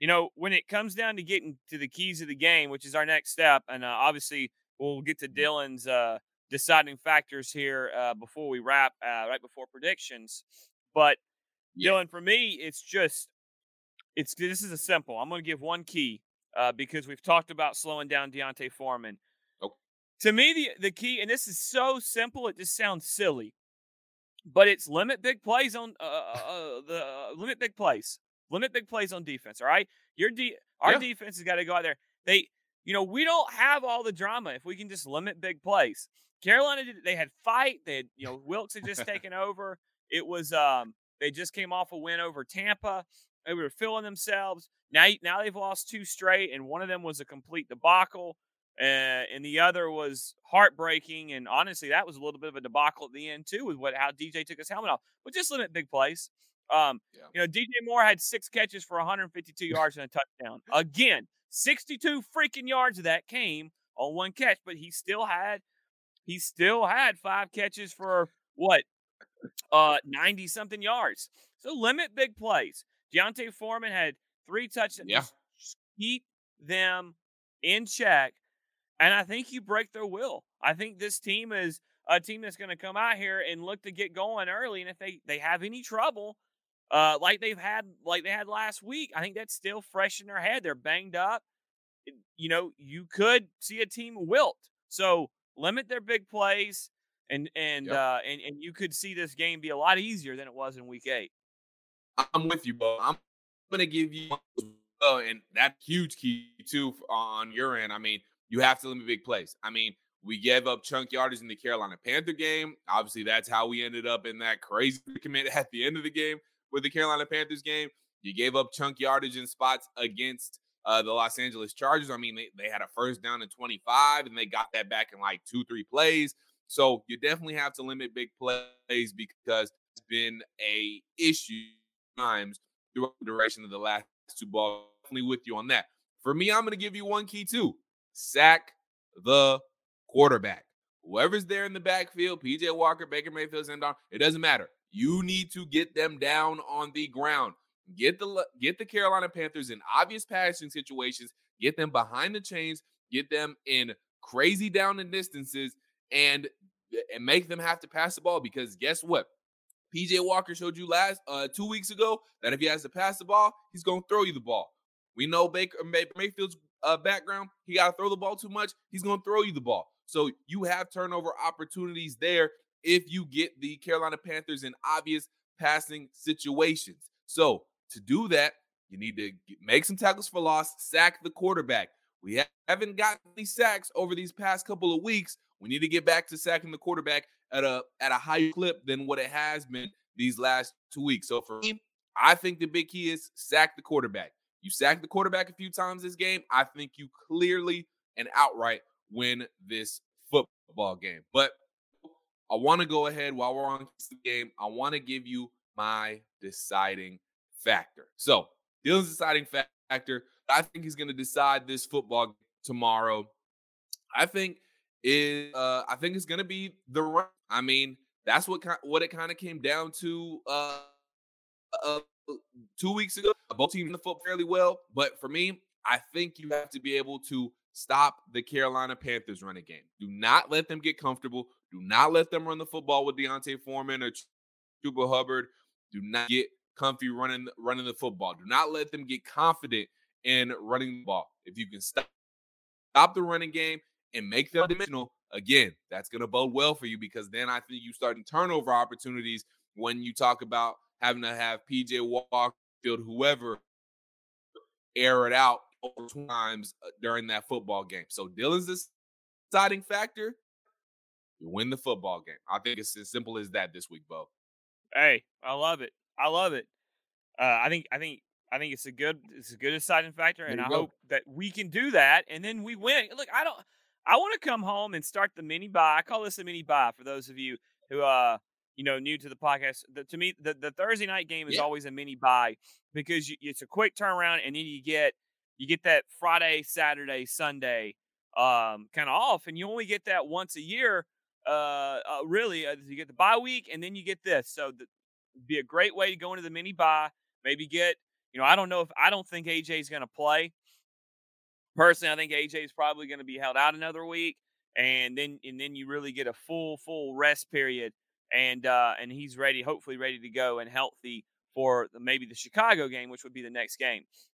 you know, when it comes down to getting to the keys of the game, which is our next step, and uh, obviously we'll get to mm-hmm. Dylan's uh, deciding factors here uh, before we wrap, uh, right before predictions. But yeah. Dylan, for me, it's just, it's this is a simple. I'm going to give one key uh, because we've talked about slowing down D'Onta Foreman. Okay. To me, the the key, and this is so simple, it just sounds silly, but it's limit big plays on uh, the limit big plays limit big plays on defense. All right, your de- our yeah. defense has got to go out there. They, you know, we don't have all the drama if we can just limit big plays. Carolina did. They had fight. They had, you know, Wilks had just taken over. It was um, they just came off a win over Tampa. They were filling themselves. Now, now they've lost two straight, and one of them was a complete debacle, uh, and the other was heartbreaking. And honestly, that was a little bit of a debacle at the end too, with what how DJ took his helmet off. But just limit big plays. Um, yeah. You know, DJ Moore had six catches for 152 yards and a touchdown. Again, 62 freaking yards of that came on one catch, but he still had he still had five catches for what uh 90 something yards. So limit big plays. D'Onta Foreman had three touchdowns. Yeah. Just keep them in check. And I think you break their will. I think this team is a team that's going to come out here and look to get going early. And if they, they have any trouble, uh, like they've had like they had last week. I think that's still fresh in their head. They're banged up. You know, you could see a team wilt. So limit their big plays, and and yep. uh, and and you could see this game be a lot easier than it was in Week Eight. I'm with you, bro. I'm gonna give you well, and that huge key too on your end. I mean, you have to limit big plays. I mean, we gave up chunk yardage in the Carolina Panther game. Obviously, that's how we ended up in that crazy commit at the end of the game with the Carolina Panthers game. You gave up chunk yardage in spots against uh, the Los Angeles Chargers. I mean, they, they had a first down in 25 and they got that back in like two, three plays. So you definitely have to limit big plays because it's been a issue times throughout the duration of the last two balls. Definitely with you on that. For me, I'm going to give you one key too: sack the quarterback. Whoever's there in the backfield, PJ Walker, Baker Mayfield, Zendar, it doesn't matter. You need to get them down on the ground. Get the get the Carolina Panthers in obvious passing situations. Get them behind the chains. Get them in crazy down and distances, and and make them have to pass the ball. Because guess what? PJ Walker showed you last uh, two weeks ago that if he has to pass the ball, he's gonna throw you the ball. We know Baker Mayfield's uh, background. He got to throw the ball too much. He's gonna throw you the ball. So you have turnover opportunities there if you get the Carolina Panthers in obvious passing situations. So to do that, you need to make some tackles for loss, sack the quarterback. We haven't gotten any sacks over these past couple of weeks. We need to get back to sacking the quarterback at a at a higher clip than what it has been these last two weeks. So for me, I think the big key is sack the quarterback. You sack the quarterback a few times this game, I think you clearly and outright win this football game. But I want to go ahead while we're on the game. I want to give you my deciding factor. So, Dylan's deciding factor. I think he's going to decide this football tomorrow. I think is uh, I think it's going to be the run. I mean, that's what what it kind of came down to uh, uh, two weeks ago. Both teams in the football fairly well, but for me, I think you have to be able to stop the Carolina Panthers running game. Do not let them get comfortable. Do not let them run the football with D'Onta Foreman or Chuba Hubbard. Do not get comfy running running the football. Do not let them get confident in running the ball. If you can stop stop the running game and make them dimensional, again, that's going to bode well for you because then I think you starting turnover opportunities when you talk about having to have PJ Walkerfield, whoever, air it out over times uh, during that football game. So Dylan's deciding factor. You win the football game. I think it's as simple as that this week, Beau. Hey, I love it. I love it. Uh, I think I think I think it's a good it's a good deciding factor, and I go. hope that we can do that, and then we win. Look, I don't. I want to come home and start the mini bye. I call this a mini bye for those of you who uh you know new to the podcast. The, to me, the, the Thursday night game is yeah. always a mini bye because you, it's a quick turnaround, and then you get you get that Friday, Saturday, Sunday um kind of off, and you only get that once a year. Uh, uh really, uh, you get the bye week, and then you get this. So the, be a great way to go into the mini bye. Maybe get you know I don't know if I don't think AJ is going to play. Personally, I think AJ is probably going to be held out another week, and then and then you really get a full full rest period, and uh, and he's ready, hopefully ready to go and healthy for maybe the Chicago game, which would be the next game.